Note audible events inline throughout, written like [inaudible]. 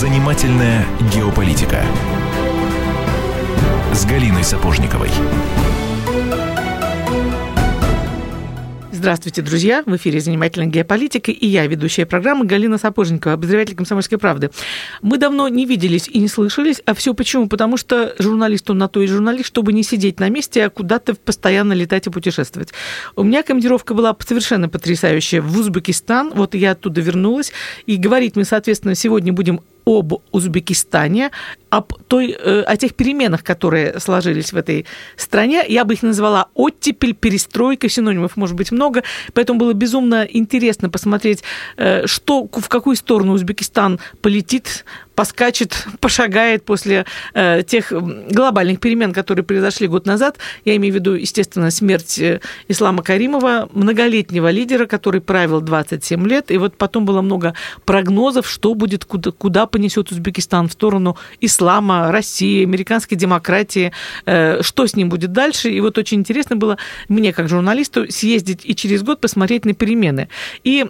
Занимательная геополитика с Галиной Сапожниковой. Здравствуйте, друзья! В эфире «Занимательная геополитика» и я, ведущая программы Галина Сапожникова, обозреватель «Комсомольской правды». Мы давно не виделись и не слышались, а все почему? Потому что журналист он на то и журналист, чтобы не сидеть на месте, а куда-то постоянно летать и путешествовать. У меня командировка была совершенно потрясающая в Узбекистан, вот я оттуда вернулась, и говорить мы, соответственно, сегодня будем об Узбекистане, об той, э, о тех переменах, которые сложились в этой стране. Я бы их назвала оттепель, перестройка, синонимов может быть много, поэтому было безумно интересно посмотреть, э, что, в какую сторону Узбекистан полетит, поскачет, пошагает после э, тех глобальных перемен, которые произошли год назад. Я имею в виду, естественно, смерть э, Ислама Каримова, многолетнего лидера, который правил 27 лет. И вот потом было много прогнозов, что будет, куда, куда понесет Узбекистан в сторону ислама, России, американской демократии, э, что с ним будет дальше. И вот очень интересно было мне, как журналисту, съездить и через год посмотреть на перемены. И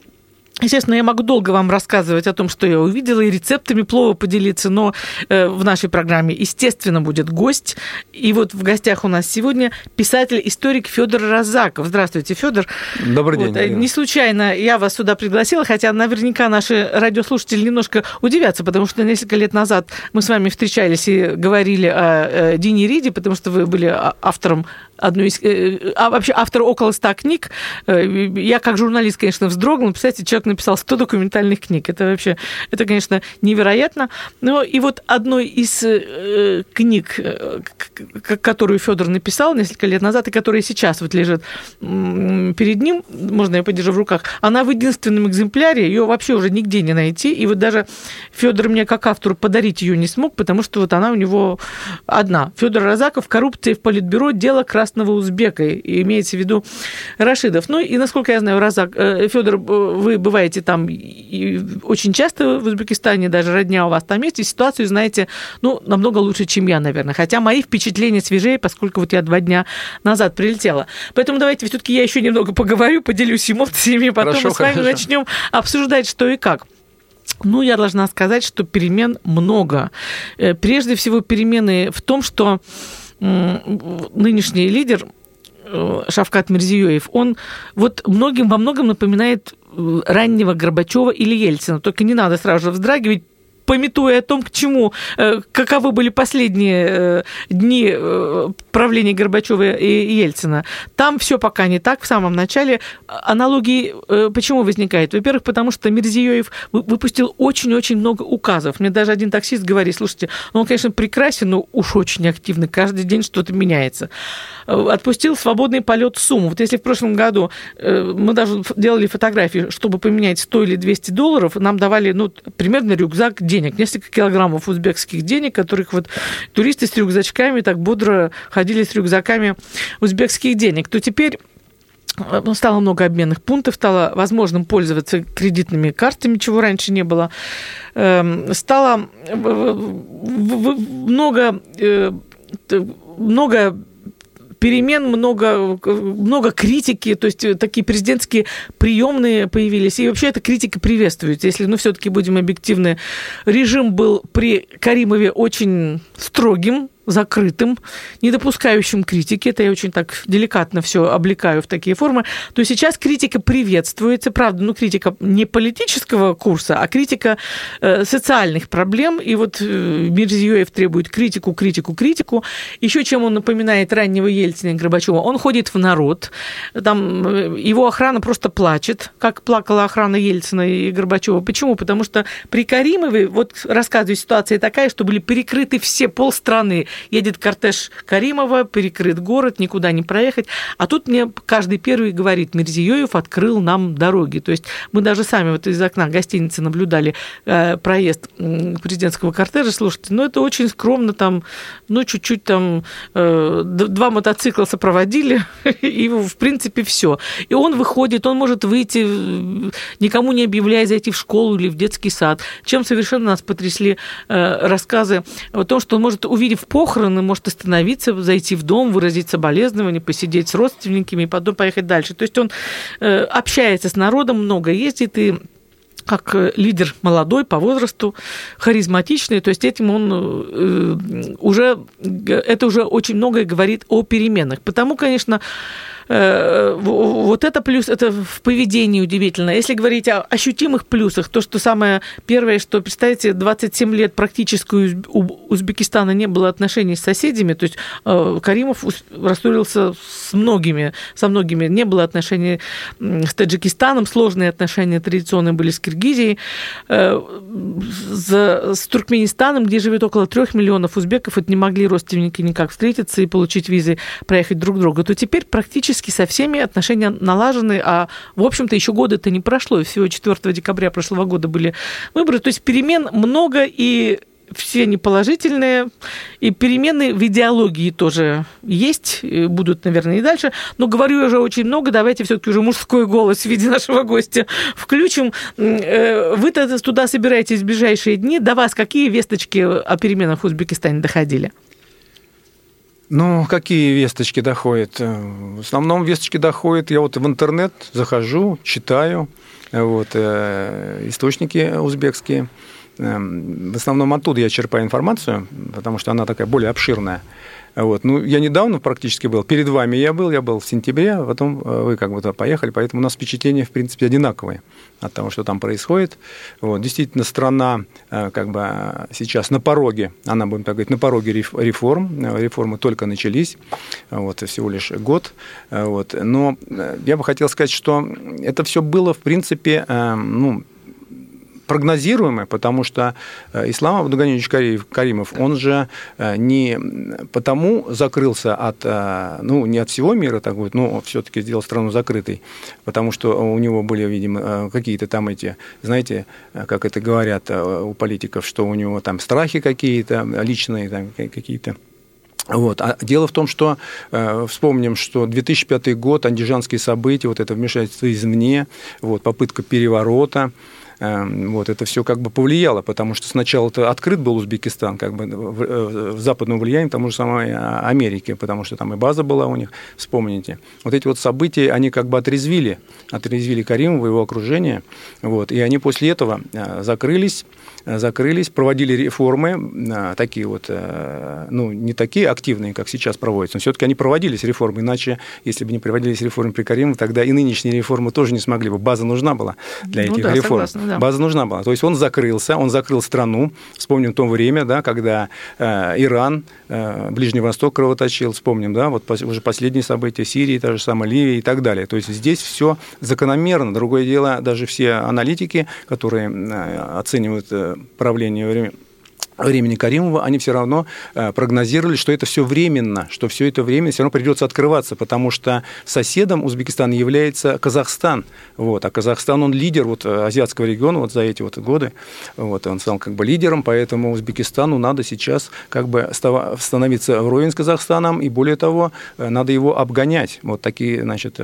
Естественно, я могу долго вам рассказывать о том, что я увидела, и рецептами плова поделиться, но э, в нашей программе, естественно, будет гость. И вот в гостях у нас сегодня писатель-историк Федор Розаков. Здравствуйте, Федор. Добрый день. Вот, не случайно я вас сюда пригласила, хотя наверняка наши радиослушатели немножко удивятся, потому что несколько лет назад мы с вами встречались и говорили о, о Дине Риде, потому что вы были автором одну из... Э, а вообще автор около ста книг. Э, я как журналист, конечно, вздрогнул. Представляете, человек написал 100 документальных книг. Это вообще, это, конечно, невероятно. Но и вот одной из э, книг, которую Федор написал несколько лет назад, и которая сейчас вот лежит перед ним, можно я подержу в руках, она в единственном экземпляре, ее вообще уже нигде не найти. И вот даже Федор мне как автору подарить ее не смог, потому что вот она у него одна. Федор Розаков «Коррупция в политбюро. Дело красного красного узбека, имеется в виду Рашидов. Ну и, насколько я знаю, Разак, э, Федор, э, вы бываете там очень часто в Узбекистане, даже родня у вас там есть, и ситуацию знаете, ну, намного лучше, чем я, наверное. Хотя мои впечатления свежее, поскольку вот я два дня назад прилетела. Поэтому давайте все-таки я еще немного поговорю, поделюсь эмоциями, потом хорошо, мы с вами хорошо. начнем обсуждать, что и как. Ну, я должна сказать, что перемен много. Э, прежде всего, перемены в том, что нынешний лидер э, Шавкат Мирзиёев, он вот многим во многом напоминает э, раннего Горбачева или Ельцина. Только не надо сразу же вздрагивать, пометуя о том, к чему, э, каковы были последние э, дни э, правления Горбачева и Ельцина. Там все пока не так. В самом начале аналогии почему возникает? Во-первых, потому что Мирзиёев выпустил очень-очень много указов. Мне даже один таксист говорит, слушайте, ну, он, конечно, прекрасен, но уж очень активный. Каждый день что-то меняется. Отпустил свободный полет сумму. Вот если в прошлом году мы даже делали фотографии, чтобы поменять 100 или 200 долларов, нам давали ну, примерно рюкзак денег денег, несколько килограммов узбекских денег, которых вот туристы с рюкзачками так бодро ходили с рюкзаками узбекских денег, то теперь э, стало много обменных пунктов, стало возможным пользоваться кредитными картами, чего раньше не было. Эм, стало много, э, много перемен, много, много критики, то есть такие президентские приемные появились. И вообще эта критика приветствуется. Если, ну, все-таки будем объективны, режим был при Каримове очень строгим, закрытым, не допускающим критики, это я очень так деликатно все облекаю в такие формы, то сейчас критика приветствуется, правда, ну, критика не политического курса, а критика э, социальных проблем, и вот э, Мирзиёев требует критику, критику, критику. Еще чем он напоминает раннего Ельцина и Горбачева, он ходит в народ, там э, его охрана просто плачет, как плакала охрана Ельцина и Горбачева. Почему? Потому что при Каримове, вот рассказываю, ситуация такая, что были перекрыты все полстраны едет кортеж Каримова, перекрыт город, никуда не проехать. А тут мне каждый первый говорит, Мирзиёев открыл нам дороги. То есть мы даже сами вот из окна гостиницы наблюдали э, проезд президентского кортежа. Слушайте, ну это очень скромно там, ну чуть-чуть там э, два мотоцикла сопроводили, [laughs] и в принципе все. И он выходит, он может выйти, никому не объявляя, зайти в школу или в детский сад. Чем совершенно нас потрясли э, рассказы о том, что он может, увидев похороны, похороны, может остановиться, зайти в дом, выразить соболезнования, посидеть с родственниками и потом поехать дальше. То есть он э, общается с народом, много ездит и как лидер молодой по возрасту, харизматичный, то есть этим он уже, это уже очень многое говорит о переменах. Потому, конечно, Э, вот это плюс, это в поведении удивительно. Если говорить о ощутимых плюсах, то, что самое первое, что, представьте, 27 лет практически у Узбекистана не было отношений с соседями, то есть э, Каримов рассорился с многими, со многими, не было отношений с Таджикистаном, сложные отношения традиционные были с Киргизией, э, с Туркменистаном, где живет около трех миллионов узбеков, вот не могли родственники никак встретиться и получить визы, проехать друг к другу, то теперь практически практически со всеми отношения налажены, а, в общем-то, еще года-то не прошло, всего 4 декабря прошлого года были выборы, то есть перемен много, и все они положительные, и перемены в идеологии тоже есть, будут, наверное, и дальше. Но говорю уже очень много, давайте все-таки уже мужской голос в виде нашего гостя включим. Э, вы туда собираетесь в ближайшие дни. До вас какие весточки о переменах в Узбекистане доходили? Ну, какие весточки доходят? В основном весточки доходят, я вот в интернет захожу, читаю, вот, э, источники узбекские. Эм, в основном оттуда я черпаю информацию, потому что она такая более обширная. Вот. Ну, я недавно практически был, перед вами я был, я был в сентябре, а потом э, вы как туда поехали, поэтому у нас впечатления, в принципе, одинаковые от того, что там происходит. Вот. Действительно, страна э, как бы сейчас на пороге, она, будем так говорить, на пороге реформ, э, реформы только начались, вот, всего лишь год. Вот. Но я бы хотел сказать, что это все было, в принципе, ну, прогнозируемое, потому что э, Ислам Абдуганевич Каримов, он же э, не потому закрылся от, э, ну, не от всего мира, так вот, но все-таки сделал страну закрытой, потому что у него были, видимо, какие-то там эти, знаете, как это говорят у политиков, что у него там страхи какие-то, личные там какие-то. Вот. А дело в том, что э, вспомним, что 2005 год, андижанские события, вот это вмешательство извне, вот, попытка переворота, вот, это все как бы повлияло, потому что сначала это открыт был Узбекистан, как бы в, э, в западном влиянии тому же самой Америки, потому что там и база была у них, вспомните. Вот эти вот события, они как бы отрезвили, отрезвили Каримова, его окружение, вот, и они после этого э, закрылись, закрылись, проводили реформы, э, такие вот, ну, не такие активные, как сейчас проводятся, но все-таки они проводились реформы, иначе, если бы не проводились реформы при Каримове, тогда и нынешние реформы тоже не смогли бы, база нужна была для ну, этих да, реформ. Согласна, да. База нужна была. То есть он закрылся, он закрыл страну. Вспомним то время, да, когда э, Иран, э, Ближний Восток кровоточил, вспомним, да, вот уже последние события Сирии, та же самая Ливия и так далее. То есть здесь все закономерно. Другое дело, даже все аналитики, которые э, оценивают э, правление времени времени Каримова, они все равно э, прогнозировали, что это все временно, что все это время все равно придется открываться, потому что соседом Узбекистана является Казахстан. Вот, а Казахстан, он лидер вот, э, азиатского региона вот за эти вот годы. Вот, он стал как бы лидером, поэтому Узбекистану надо сейчас как бы становиться вровень с Казахстаном, и более того, э, надо его обгонять. Вот такие, значит,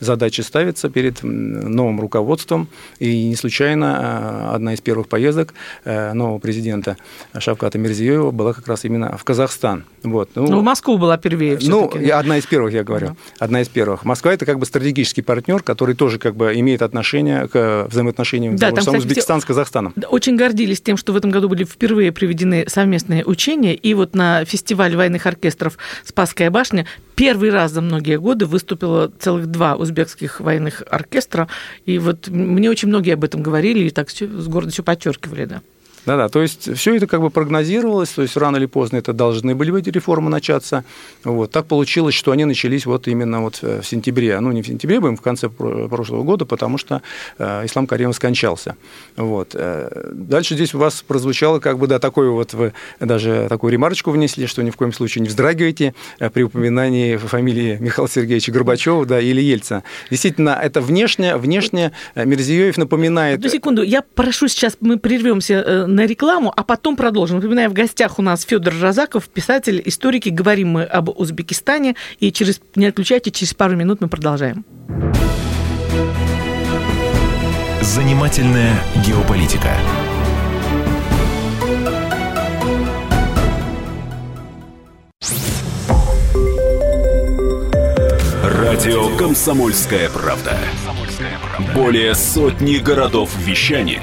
задачи ставятся перед новым руководством, и не случайно одна из первых поездок нового президента президента Шавката Мирзиева была как раз именно в Казахстан. Вот. Ну, ну в Москву была первее Ну, одна из первых, я говорю. Uh-huh. Одна из первых. Москва – это как бы стратегический партнер, который тоже как бы имеет отношение к взаимоотношениям да, там, кстати, Узбекистан с Казахстаном. Очень гордились тем, что в этом году были впервые приведены совместные учения, и вот на фестиваль военных оркестров «Спасская башня» первый раз за многие годы выступило целых два узбекских военных оркестра, и вот мне очень многие об этом говорили и так с гордостью подчеркивали, да. Да-да, то есть все это как бы прогнозировалось, то есть рано или поздно это должны были быть реформы начаться. Вот. Так получилось, что они начались вот именно вот в сентябре, ну не в сентябре, будем в конце прошлого года, потому что э, Ислам Каримов скончался. Вот. Э, дальше здесь у вас прозвучало как бы, да, такой вот вы даже такую ремарочку внесли, что ни в коем случае не вздрагивайте э, при упоминании фамилии Михаила Сергеевича Горбачева, да, или Ельца. Действительно, это внешне, внешне Мирзиёев напоминает... Одну секунду, я прошу сейчас, мы прервемся на рекламу, а потом продолжим. Напоминаю, в гостях у нас Федор Разаков, писатель, историки. Говорим мы об Узбекистане. И через, не отключайте, через пару минут мы продолжаем. Занимательная геополитика. Радио «Комсомольская правда». Более сотни городов вещания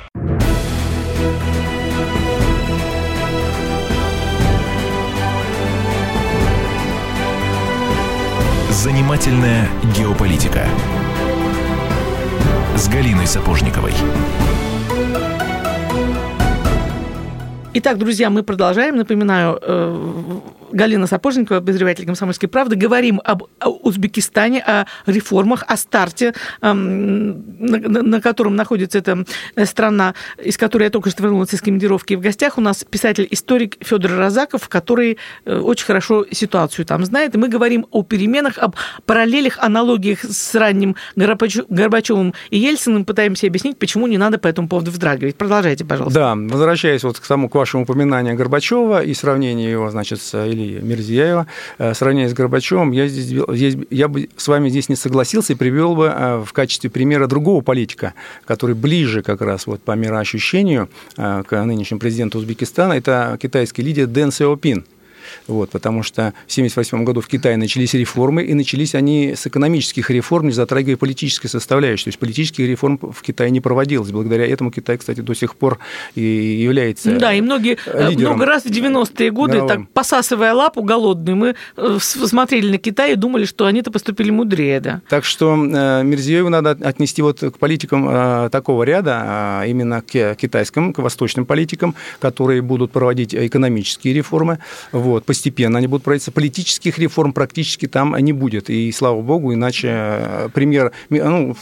Занимательная геополитика с Галиной Сапожниковой. Итак, друзья, мы продолжаем. Напоминаю, э, Галина Сапожникова, обозреватель «Комсомольской правды». Говорим об Узбекистане, о реформах, о старте, эм, на котором находится эта э, страна, из которой я только что вернулась из командировки. В гостях у нас писатель-историк Федор Розаков, который э, очень хорошо ситуацию там знает. И мы говорим о переменах, об параллелях, аналогиях с ранним Горбачевым и Ельциным. Пытаемся объяснить, почему не надо по этому поводу вздрагивать. Продолжайте, пожалуйста. Да, возвращаясь вот к тому, к вашему упоминанию Горбачева и сравнению его, значит, с или Мирзияева, э, сравняя с Горбачевым, я, здесь, здесь, я бы с вами здесь не согласился и привел бы э, в качестве примера другого политика, который ближе как раз вот по мироощущению э, к нынешнему президенту Узбекистана, это китайский лидер Дэн Сяопин. Вот, потому что в 1978 году в Китае начались реформы, и начались они с экономических реформ, не затрагивая политической составляющей. То есть политических реформ в Китае не проводилось. Благодаря этому Китай, кстати, до сих пор и является Да, и многие, э, лидером. много раз в 90-е годы, да, так посасывая лапу голодную, мы э, смотрели на Китай и думали, что они-то поступили мудрее. Да. Так что э, Мирзиеву надо отнести вот к политикам такого ряда, а именно к китайским, к восточным политикам, которые будут проводить экономические реформы. Вот вот, постепенно они будут проводиться. Политических реформ практически там не будет. И слава богу, иначе э, пример, ну,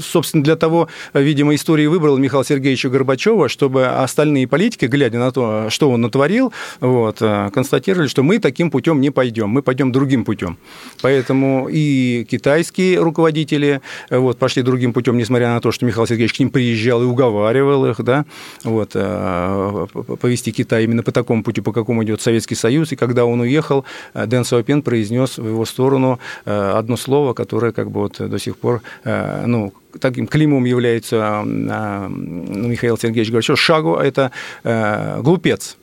собственно, для того, видимо, истории выбрал Михаил Сергеевича Горбачева, чтобы остальные политики, глядя на то, что он натворил, вот, э, констатировали, что мы таким путем не пойдем, мы пойдем другим путем. Поэтому и китайские руководители э, вот, пошли другим путем, несмотря на то, что Михаил Сергеевич к ним приезжал и уговаривал их, да, вот, повести Китай именно по такому пути, по какому идет Советский Союз, Союз, и когда он уехал, э, Дэн Саопин произнес в его сторону э, одно слово, которое как бы вот до сих пор, э, ну, таким климом является Михаил Сергеевич Горчев, шагу – это глупец.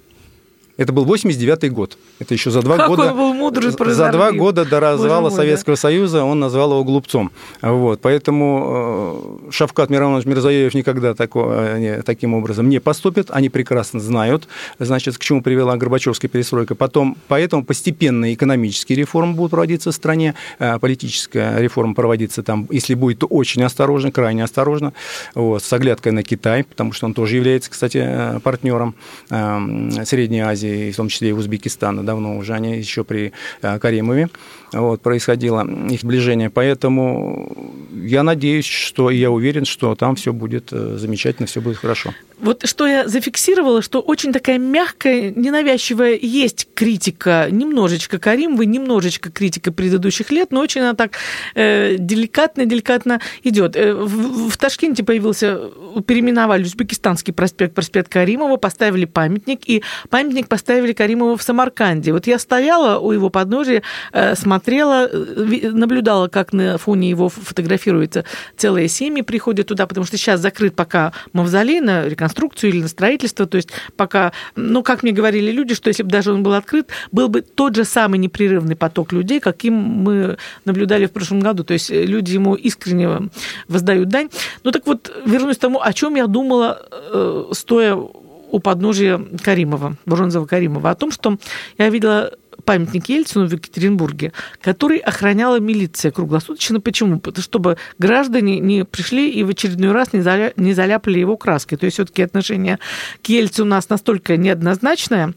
Это был 89 год. Это еще за два Какой года. был мудрый За два года до развала мой, Советского да. Союза он назвал его глупцом. Вот. Поэтому э, Шавкат Миронович Мирзаев никогда тако, не, таким образом не поступит. Они прекрасно знают, значит, к чему привела Горбачевская перестройка. Потом, поэтому постепенно экономические реформы будут проводиться в стране, э, политическая реформа проводиться там, если будет, то очень осторожно, крайне осторожно, вот, с оглядкой на Китай, потому что он тоже является, кстати, э, партнером Средней Азии Азии, в том числе и Узбекистана, давно уже они еще при э, Каримове вот, происходило их сближение. Поэтому я надеюсь, что и я уверен, что там все будет э, замечательно, все будет хорошо. Вот что я зафиксировала, что очень такая мягкая, ненавязчивая есть критика немножечко Каримовой, немножечко критика предыдущих лет, но очень она так э, деликатно, деликатно идет. Э, в, в Ташкенте появился, переименовали Узбекистанский проспект, проспект Каримова, поставили памятник, и памятник поставили Каримову в Самарканде. Вот я стояла у его подножия, э, смотрела, э, наблюдала, как на фоне его фотографируется целые семьи приходят туда, потому что сейчас закрыт пока мавзолей на реконструкцию реконструкцию или на строительство. То есть пока, ну, как мне говорили люди, что если бы даже он был открыт, был бы тот же самый непрерывный поток людей, каким мы наблюдали в прошлом году. То есть люди ему искренне воздают дань. Ну так вот, вернусь к тому, о чем я думала, э, стоя у подножия Каримова, Бронзового Каримова, о том, что я видела памятник Ельцину в Екатеринбурге, который охраняла милиция круглосуточно. Почему? Потому чтобы граждане не пришли и в очередной раз не, заля... не заляпали его краской. То есть все-таки отношение к Ельцину у нас настолько неоднозначное,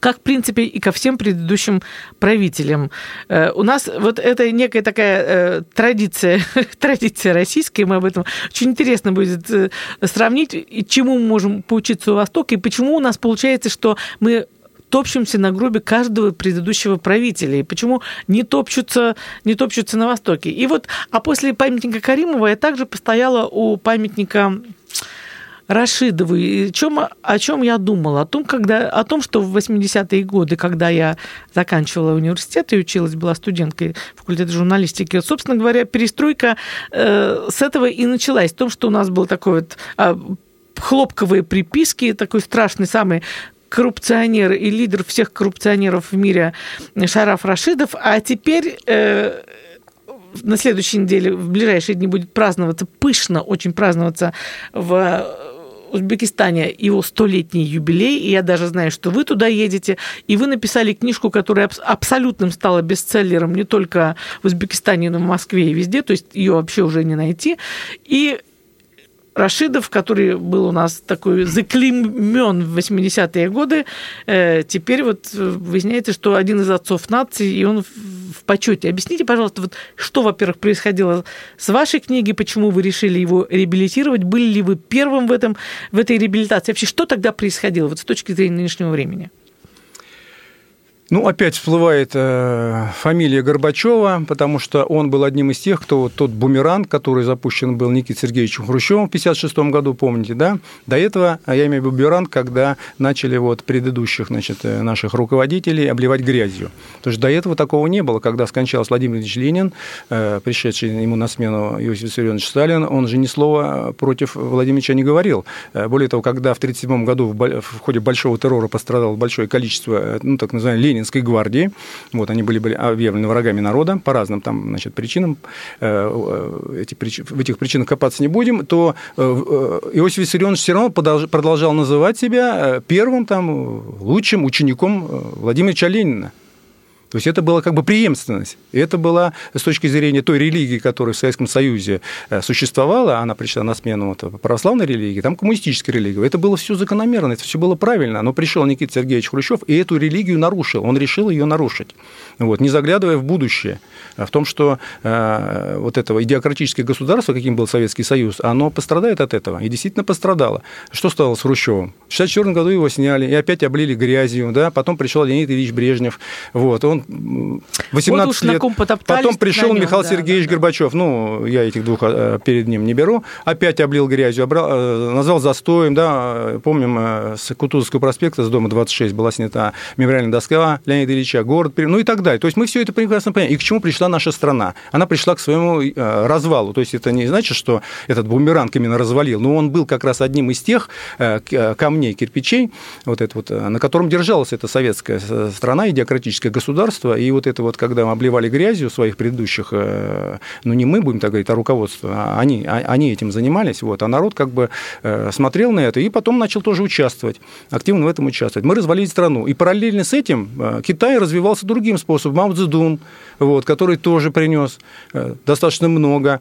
как, в принципе, и ко всем предыдущим правителям. Э, у нас вот это некая такая э, традиция, [laughs] традиция российская, мы об этом очень интересно будет э, сравнить, и чему мы можем поучиться у Востока, и почему у нас получается, что мы топчемся на грубе каждого предыдущего правителя. И почему не топчутся, не топчутся на Востоке. И вот, а после памятника Каримова я также постояла у памятника Рашидову. И чем, о чем я думала? О том, когда, о том, что в 80-е годы, когда я заканчивала университет и училась, была студенткой факультета журналистики, собственно говоря, перестройка э, с этого и началась. В том, что у нас был такой вот э, хлопковые приписки, такой страшный самый коррупционер и лидер всех коррупционеров в мире Шараф Рашидов, а теперь э, на следующей неделе, в ближайшие дни будет праздноваться, пышно очень праздноваться в Узбекистане его столетний юбилей, и я даже знаю, что вы туда едете, и вы написали книжку, которая абсолютным стала бестселлером не только в Узбекистане, но и в Москве и везде, то есть ее вообще уже не найти. И Рашидов, который был у нас такой заклеймен в 80-е годы, э, теперь вот выясняется, что один из отцов нации, и он в почете. Объясните, пожалуйста, вот что, во-первых, происходило с вашей книгой, почему вы решили его реабилитировать, были ли вы первым в, этом, в этой реабилитации? Вообще, что тогда происходило вот с точки зрения нынешнего времени? Ну, опять всплывает э, фамилия Горбачева, потому что он был одним из тех, кто тот бумеранг, который запущен был Никитой Сергеевичем Хрущевым в 1956 году, помните, да? До этого, а я имею в виду бумеранг, когда начали вот предыдущих значит, э, наших руководителей обливать грязью. Потому что до этого такого не было, когда скончался Владимир Ильич Ленин, э, пришедший ему на смену Иосиф Виссарионович Сталин, он же ни слова против Владимира не говорил. Э, более того, когда в 1937 году в, в ходе большого террора пострадало большое количество, э, ну, так называемых Ленинской гвардии. Вот, они были, были объявлены врагами народа по разным там, значит, причинам. Э, э, эти, в этих причинах копаться не будем. То э, Иосиф Виссарионович все равно продолжал называть себя первым там, лучшим учеником Владимира Ленина. То есть это была как бы преемственность. Это была с точки зрения той религии, которая в Советском Союзе э, существовала, она пришла на смену вот православной религии, там коммунистической религии. Это было все закономерно, это все было правильно. Но пришел Никита Сергеевич Хрущев и эту религию нарушил. Он решил ее нарушить. Вот, не заглядывая в будущее. В том, что э, вот этого идиократическое государство, каким был Советский Союз, оно пострадает от этого. И действительно пострадало. Что стало с Хрущевым? В 1964 году его сняли, и опять облили грязью. Да? Потом пришел Леонид Ильич Брежнев. Вот, он 18 вот лет. Потом пришел нем, Михаил да, Сергеевич да, Горбачев. Ну, я этих двух э, перед ним не беру. Опять облил грязью, обрал, э, назвал застоем. Да, помним, э, с Кутузовского проспекта, с дома 26 была снята мемориальная доска Леонида Ильича, город, ну и так далее. То есть мы все это прекрасно понимаем. И к чему пришла наша страна? Она пришла к своему развалу. То есть это не значит, что этот бумеранг именно развалил, но он был как раз одним из тех камней, кирпичей, вот это вот, на котором держалась эта советская страна, идиократическое государство, руководство, и вот это вот, когда мы обливали грязью своих предыдущих, э, ну не мы будем так говорить, а руководство, а они, а, они этим занимались, вот, а народ как бы э, смотрел на это и потом начал тоже участвовать, активно в этом участвовать. Мы развалили страну, и параллельно с этим э, Китай развивался другим способом, Мао Цзэдун, вот, который тоже принес достаточно много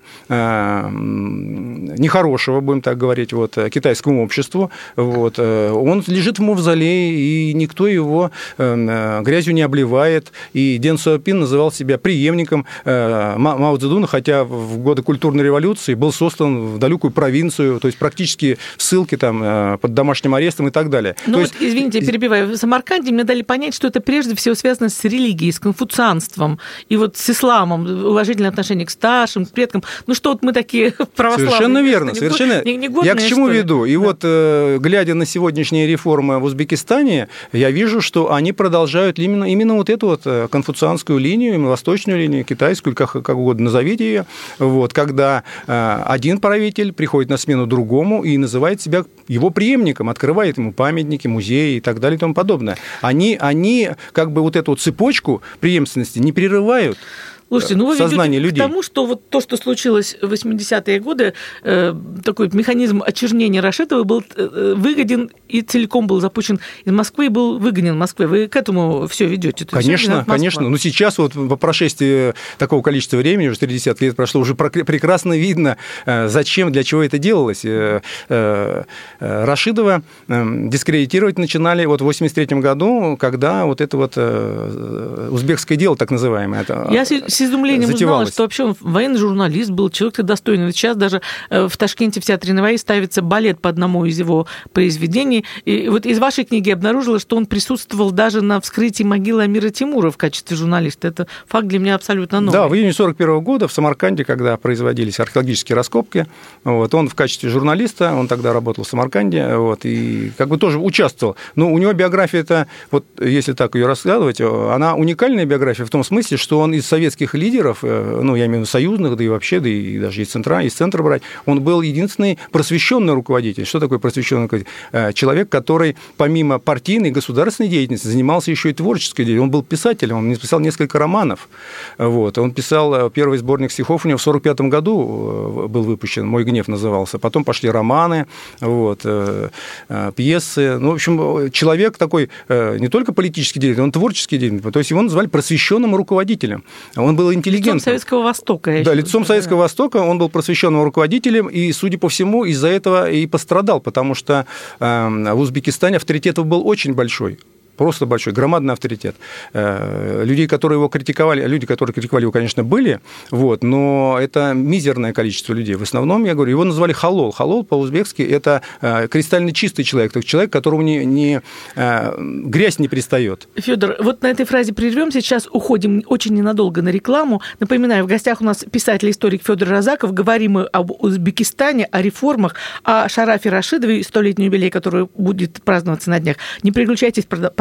нехорошего, будем так говорить, вот, китайскому обществу, вот, он лежит в мавзолее, и никто его грязью не обливает, и Дэн Суапин называл себя преемником э, Мао Цзэдуна, хотя в годы культурной революции был создан в далекую провинцию, то есть практически в ссылке там, э, под домашним арестом и так далее. Ну то вот, есть... извините, я перебиваю, в Самарканде мне дали понять, что это прежде всего связано с религией, с конфуцианством и вот с исламом, уважительное отношение к старшим, к предкам. Ну что вот мы такие [laughs] православные. Совершенно верно, совершенно. Не, не я к чему веду? И да. вот, э, глядя на сегодняшние реформы в Узбекистане, я вижу, что они продолжают именно, именно вот эту вот конфуцианскую линию, восточную линию, китайскую, как, как угодно назовите ее, вот, когда э, один правитель приходит на смену другому и называет себя его преемником, открывает ему памятники, музеи и так далее и тому подобное. Они, они как бы вот эту цепочку преемственности не прерывают. Слушайте, ну вы сознание людей. к тому, что вот то, что случилось в 80-е годы, э, такой механизм очернения Рашидова был э, выгоден и целиком был запущен из Москвы и был выгонен в Москве. Вы к этому все ведете? Конечно, конечно. Но сейчас вот по прошествии такого количества времени, уже 30 лет прошло, уже прекрасно видно, э, зачем, для чего это делалось. Э, э, Рашидова дискредитировать начинали вот в 83 году, когда вот это вот узбекское дело, так называемое. Я с изумлением узнала, затевалось. что вообще он военный журналист был, человек достойный. Сейчас даже э, в Ташкенте в Театре Наваи ставится балет по одному из его произведений. И вот из вашей книги обнаружила, что он присутствовал даже на вскрытии могилы Амира Тимура в качестве журналиста. Это факт для меня абсолютно новый. Да, в июне 41 года в Самарканде, когда производились археологические раскопки, вот, он в качестве журналиста, он тогда работал в Самарканде, вот, и как бы тоже участвовал. Но у него биография это, вот если так ее раскладывать, она уникальная биография в том смысле, что он из советских лидеров, э, ну, я имею в виду союзных, да и вообще, да и даже из центра, из центра брать, он был единственный просвещенный руководитель. Что такое просвещенный руководитель? Э, Человек, который помимо партийной, государственной деятельности занимался еще и творческой деятельностью. Он был писателем, он написал несколько романов. Вот. Он писал э, первый сборник стихов у него в 1945 году был выпущен, «Мой гнев» назывался. Потом пошли романы, вот, пьесы. Ну, в общем, человек такой не только политический деятель, он творческий деятель. То есть его называли просвещенным руководителем. Он был интеллигентным. Лицом Советского Востока. Да, считаю, лицом Советского да. Востока он был просвещенным руководителем, и, судя по всему, из-за этого и пострадал, потому что э, в Узбекистане авторитет был очень большой просто большой, громадный авторитет. Э, людей, которые его критиковали, люди, которые критиковали его, конечно, были, вот, но это мизерное количество людей. В основном, я говорю, его называли халол. Халол по-узбекски – это э, кристально чистый человек, то человек, которому не, не, э, грязь не пристает. Федор, вот на этой фразе прервемся, сейчас уходим очень ненадолго на рекламу. Напоминаю, в гостях у нас писатель-историк Федор Розаков. Говорим мы об Узбекистане, о реформах, о Шарафе Рашидове, столетний юбилей, который будет праздноваться на днях. Не переключайтесь,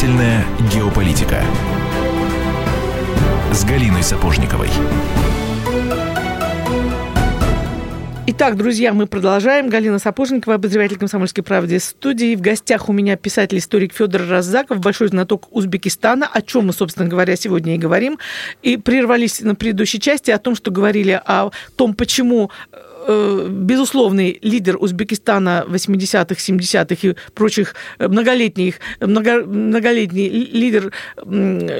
Занимательная геополитика с Галиной Сапожниковой. Итак, друзья, мы продолжаем. Галина Сапожникова, обозреватель «Комсомольской правды» студии. В гостях у меня писатель-историк Федор Разаков, большой знаток Узбекистана, о чем мы, собственно говоря, сегодня и говорим. И прервались на предыдущей части о том, что говорили о том, почему Э, безусловный лидер Узбекистана 80-х, 70-х и прочих многолетних, много, многолетний лидер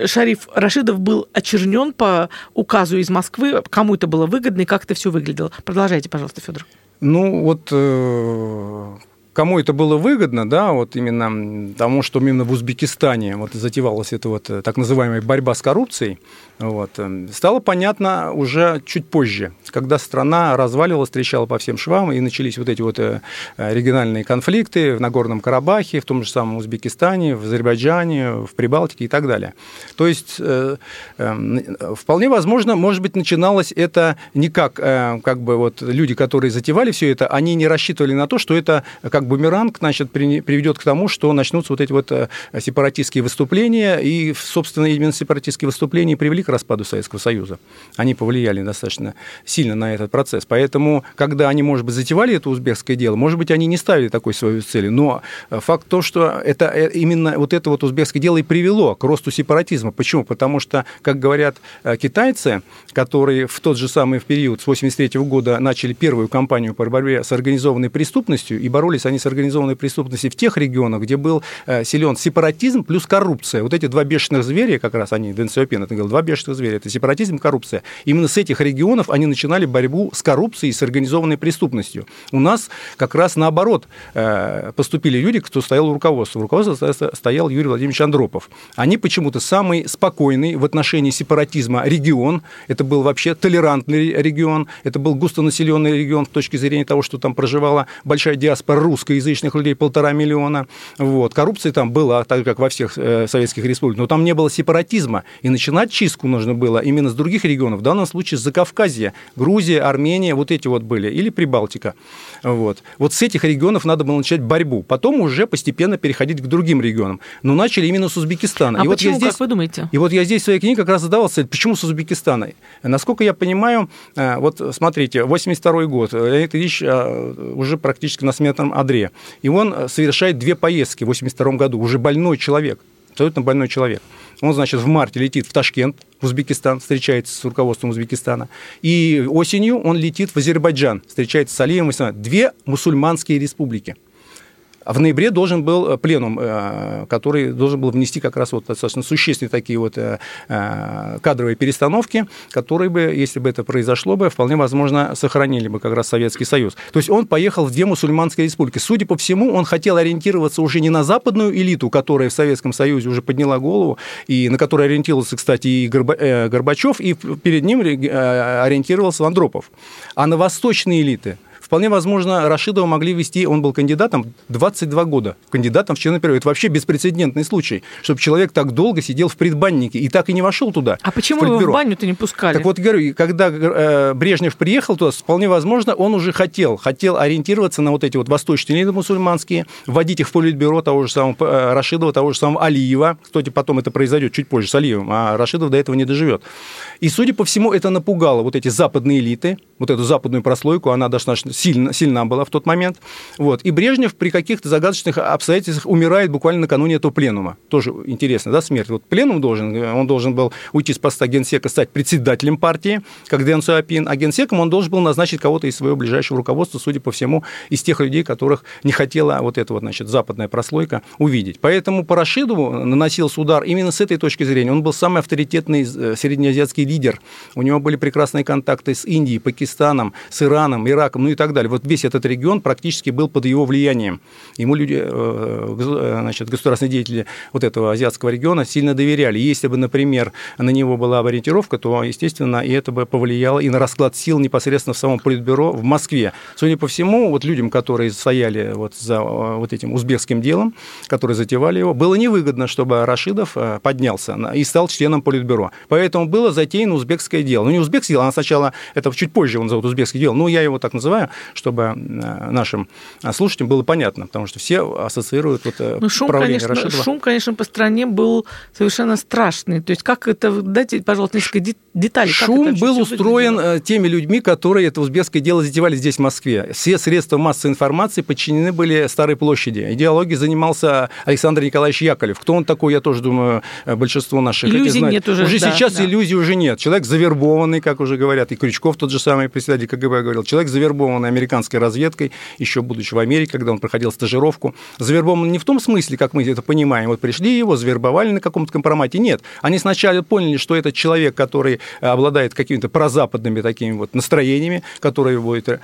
Шариф Рашидов был очернен по указу из Москвы. Кому это было выгодно и как это все выглядело? Продолжайте, пожалуйста, Федор. Ну, вот э, кому это было выгодно, да, вот именно тому, что именно в Узбекистане вот затевалась эта вот э, так называемая борьба с коррупцией, вот, эм, стало понятно уже чуть позже, когда страна разваливалась, трещала по всем швам, и начались вот эти вот э, региональные конфликты в Нагорном Карабахе, в том же самом Узбекистане, в Азербайджане, в Прибалтике и так далее. То есть э, эм, вполне возможно, может быть, начиналось это не как, как бы вот люди, которые затевали все это, они не рассчитывали на то, что это как бумеранг, значит, приведет к тому, что начнутся вот эти вот сепаратистские выступления, и, собственно, именно сепаратистские выступления привели к распаду Советского Союза. Они повлияли достаточно сильно на этот процесс. Поэтому, когда они, может быть, затевали это узбекское дело, может быть, они не ставили такой своей цели. Но факт то, что это э, именно вот это вот узбекское дело и привело к росту сепаратизма. Почему? Потому что, как говорят э, китайцы, которые в тот же самый период с 83 года начали первую кампанию по борьбе с организованной преступностью, и боролись они с организованной преступностью в тех регионах, где был э, силен сепаратизм плюс коррупция. Вот эти два бешеных зверя, как раз они, Дэн Сяопин это говорил, два бешеных что зверя, это сепаратизм, коррупция. Именно с этих регионов они начинали борьбу с коррупцией, с организованной преступностью. У нас как раз наоборот э, поступили люди, кто стоял у руководства. В руководстве стоял Юрий Владимирович Андропов. Они почему-то самый спокойный в отношении сепаратизма регион. Это был вообще толерантный регион, это был густонаселенный регион с точки зрения того, что там проживала большая диаспора русскоязычных людей, полтора миллиона. Вот. Коррупция там была, так как во всех э, советских республиках, но там не было сепаратизма. И начинать чистку нужно было именно с других регионов, в данном случае с Закавказья, Грузия, Армения, вот эти вот были, или Прибалтика. Вот. вот с этих регионов надо было начать борьбу, потом уже постепенно переходить к другим регионам. Но начали именно с Узбекистана. А и почему, вот я здесь, как вы думаете? И вот я здесь в своей книге как раз задавал цель, почему с Узбекистана? Насколько я понимаю, э, вот смотрите, 82 год, Леонид Ильич э, уже практически на смертном одре. И он э, совершает две поездки в 82 году, уже больной человек, абсолютно больной человек. Он, значит, в марте летит в Ташкент, в Узбекистан, встречается с руководством Узбекистана. И осенью он летит в Азербайджан, встречается с Алием Две мусульманские республики. А в ноябре должен был э, пленум, э, который должен был внести как раз вот достаточно существенные такие вот э, кадровые перестановки, которые бы, если бы это произошло бы, вполне возможно, сохранили бы как раз Советский Союз. То есть он поехал в две мусульманские республики. Судя по всему, он хотел ориентироваться уже не на западную элиту, которая в Советском Союзе уже подняла голову, и на которой ориентировался, кстати, и Горбачев, и перед ним ориентировался Андропов, а на восточные элиты – Вполне возможно, Рашидова могли вести, он был кандидатом 22 года, кандидатом в члены первого. Это вообще беспрецедентный случай, чтобы человек так долго сидел в предбаннике и так и не вошел туда. А почему его в баню-то не пускали? Так вот, говорю, когда э, Брежнев приехал туда, вполне возможно, он уже хотел, хотел ориентироваться на вот эти вот восточные элиты мусульманские, вводить их в политбюро того же самого э, Рашидова, того же самого Алиева. Кстати, потом это произойдет чуть позже с Алиевым, а Рашидов до этого не доживет. И, судя по всему, это напугало вот эти западные элиты, вот эту западную прослойку, она достаточно сильно, сильна была в тот момент. Вот. И Брежнев при каких-то загадочных обстоятельствах умирает буквально накануне этого пленума. Тоже интересно, да, смерть. Вот пленум должен, он должен был уйти с поста генсека, стать председателем партии, как Дэн Суапин, а генсеком он должен был назначить кого-то из своего ближайшего руководства, судя по всему, из тех людей, которых не хотела вот эта вот, значит, западная прослойка увидеть. Поэтому по Рашидову наносился удар именно с этой точки зрения. Он был самый авторитетный э, среднеазиатский лидер. У него были прекрасные контакты с Индией, Пакистаном, с Ираном, Ираком, ну и так далее вот весь этот регион практически был под его влиянием. Ему люди, э, э, значит, государственные деятели вот этого азиатского региона сильно доверяли. Если бы, например, на него была ориентировка, то, естественно, и это бы повлияло и на расклад сил непосредственно в самом политбюро в Москве. Судя по всему, вот людям, которые стояли вот за э, вот этим узбекским делом, которые затевали его, было невыгодно, чтобы Рашидов поднялся и стал членом политбюро. Поэтому было затеяно узбекское дело. Ну, не узбекское дело, а сначала, это чуть позже он зовут узбекское дело, ну, я его так называю, чтобы э, нашим слушателям было понятно, потому что все ассоциируют вот э, ну, шум, конечно, Рашидова. Шум, конечно, по стране был совершенно страшный. То есть как это, дайте, пожалуйста, несколько деталей. Шум был устроен выглядело? Э, теми людьми, которые это узбекское дело затевали здесь, в Москве. Все средства массовой информации подчинены были Старой площади. Идеологией занимался Александр Николаевич Яковлев. Кто он такой, я тоже думаю, большинство наших Иллюзий нет уже. Уже да, сейчас да. иллюзий уже нет. Человек завербованный, как уже говорят, и Крючков, тот же самый председатель КГБ, говорил, человек завербованный американской разведкой, еще будучи в Америке, когда он проходил стажировку. Завербован не в том смысле, как мы это понимаем, вот пришли его, завербовали на каком-то компромате. Нет, они сначала поняли, что это человек, который обладает какими-то прозападными такими вот настроениями, которые будет, э,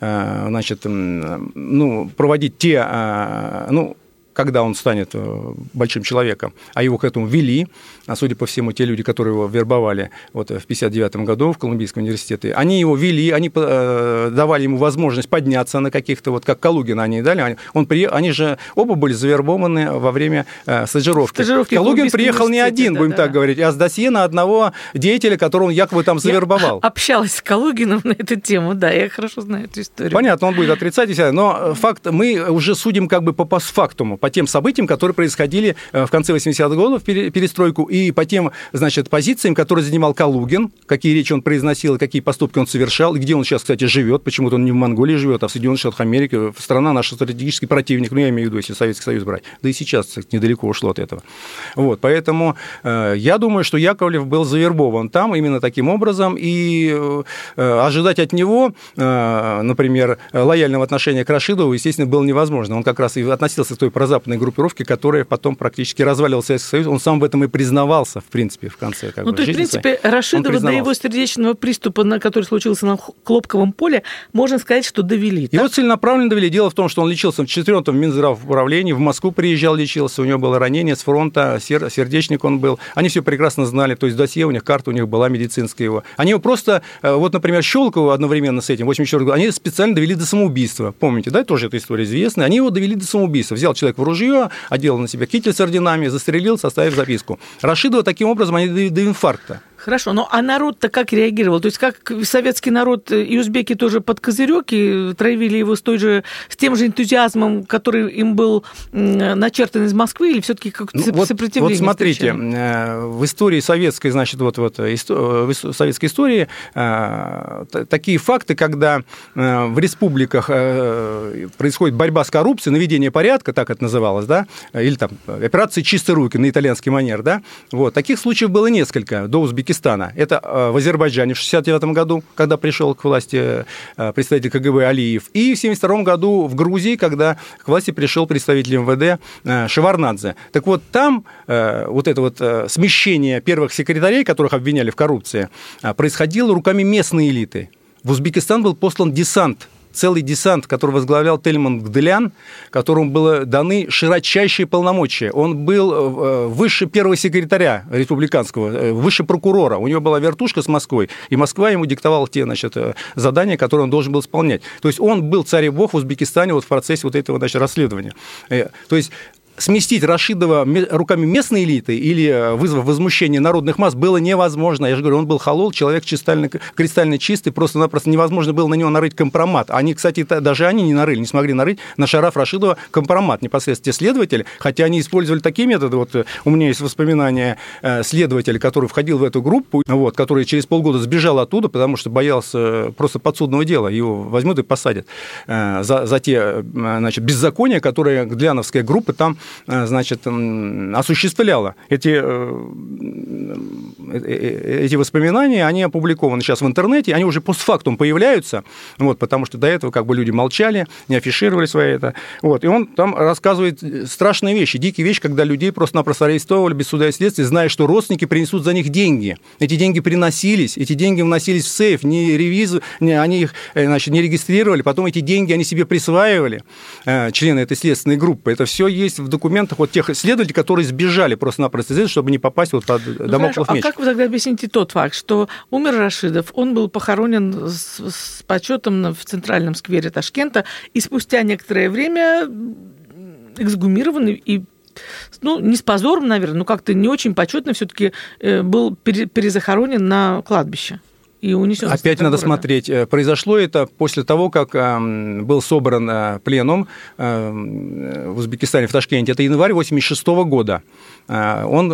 э, значит, ну, проводить те, э, ну, когда он станет э, большим человеком, а его к этому вели, а судя по всему, те люди, которые его вербовали вот в 59 году в Колумбийском университете, они его вели, они э, давали ему возможность подняться на каких-то, вот как Калугина они дали, он при, они же оба были завербованы во время э, стажировки. стажировки Калугин приехал не один, да, будем да. так говорить, а с досье на одного деятеля, которого он якобы там завербовал. Я [laughs] общалась с Калугиным на эту тему, да, я хорошо знаю эту историю. Понятно, он будет отрицать, но факт, мы уже судим как бы по постфактуму, по тем событиям, которые происходили э, в конце 80-х годов, перестройку, и по тем, значит, позициям, которые занимал Калугин, какие речи он произносил, какие поступки он совершал, и где он сейчас, кстати, живет, почему-то он не в Монголии живет, а в Соединенных Штатах Америки, страна наш стратегический противник, ну, я имею в виду, если Советский Союз брать, да и сейчас кстати, недалеко ушло от этого. Вот, поэтому э, я думаю, что Яковлев был завербован там именно таким образом, и э, ожидать от него, э, например, лояльного отношения к Рашидову, естественно, было невозможно. Он как раз и относился к той прозападной западной группировки, которая потом практически развалил Советский Союз. Он сам в этом и признавался, в принципе, в конце как ну, бы, то есть, в принципе, Рашидова до его сердечного приступа, на который случился на Клопковом поле, можно сказать, что довели. Его так? целенаправленно довели. Дело в том, что он лечился в 4-м Минздравуправлении, в Москву приезжал, лечился, у него было ранение с фронта, сердечник он был. Они все прекрасно знали, то есть досье у них, карта у них была медицинская его. Они его просто, э, вот, например, Щелкову одновременно с этим, 84 года, они специально довели до самоубийства. Помните, да, тоже эта история известная. Они его довели до самоубийства. Взял человек в ружье, одел на себя китель с орденами, застрелил, составив записку. Рашидова таким образом они до инфаркта Хорошо, но а народ-то как реагировал? То есть как советский народ и узбеки тоже под козырек и травили его с, той же, с тем же энтузиазмом, который им был начертан из Москвы, или все-таки как-то Ну, вот, сопротивление? вот смотрите, встречали? э, в истории советской, значит, вот, вот исто- в советской истории э, такие факты, когда э, в республиках э, происходит борьба с коррупцией, наведение порядка, так это называлось, да, или там операции «Чистые руки» на итальянский манер, да, вот, таких случаев было несколько до Узбекистана. Это э, в Азербайджане в 69 году, когда пришел к власти э, представитель КГБ Алиев, и в 72 году в Грузии, когда к власти пришел представитель МВД э, Шеварнадзе. Так вот, там вот это вот смещение первых секретарей, которых обвиняли в коррупции, происходило руками местной элиты. В Узбекистан был послан десант целый десант, который возглавлял Тельман Гделян, которому было даны широчайшие полномочия. Он был э, выше первого секретаря республиканского, э, выше прокурора. У него была вертушка с Москвой, и Москва ему диктовала те значит, э, задания, которые он должен был исполнять. То есть он был царь бог в Узбекистане вот в процессе вот этого значит, расследования. Э, То есть сместить Рашидова руками местной элиты или э, вызвав возмущение народных масс было невозможно. Я же говорю, он был холол, человек кристально, кристально чистый, просто-напросто невозможно было на него нарыть компромат. Они, кстати, та- даже они не нарыли, не смогли нарыть на Шараф Рашидова компромат непосредственно те следователи, хотя они использовали такие методы. Вот э, у меня есть воспоминания э, следователя, который входил в эту группу, вот, который через полгода сбежал оттуда, потому что боялся просто подсудного дела. Его возьмут и посадят за, за те значит, беззакония, которые Гдляновская группа там значит, м, осуществляла. Эти, э, э, э, эти воспоминания, они опубликованы сейчас в интернете, они уже постфактум появляются, вот, потому что до этого как бы люди молчали, не афишировали свои это. Вот, и он там рассказывает страшные вещи, дикие вещи, когда людей просто-напросто арестовывали без суда и следствия, зная, что родственники принесут за них деньги. Эти деньги приносились, эти деньги вносились в сейф, не ревизу, не, они их э, значит, не регистрировали, потом эти деньги они себе присваивали, э, члены этой следственной группы. Это все есть в документах вот тех следователей, которые сбежали просто-напросто из этого, чтобы не попасть вот под Ну, домоклов меч. А как вы тогда объясните тот факт, что умер Рашидов, он был похоронен с, с почетом в центральном сквере Ташкента, и спустя некоторое время эксгумирован и- ну, не с позором, наверное, но как-то не очень почетно все-таки был пере- перезахоронен на кладбище. И унесен. Опять надо города. смотреть. Э, Произошло это после того, как эм, был собран э, пленум эм, в Узбекистане, в Ташкенте. Это январь 86 года. Э, Он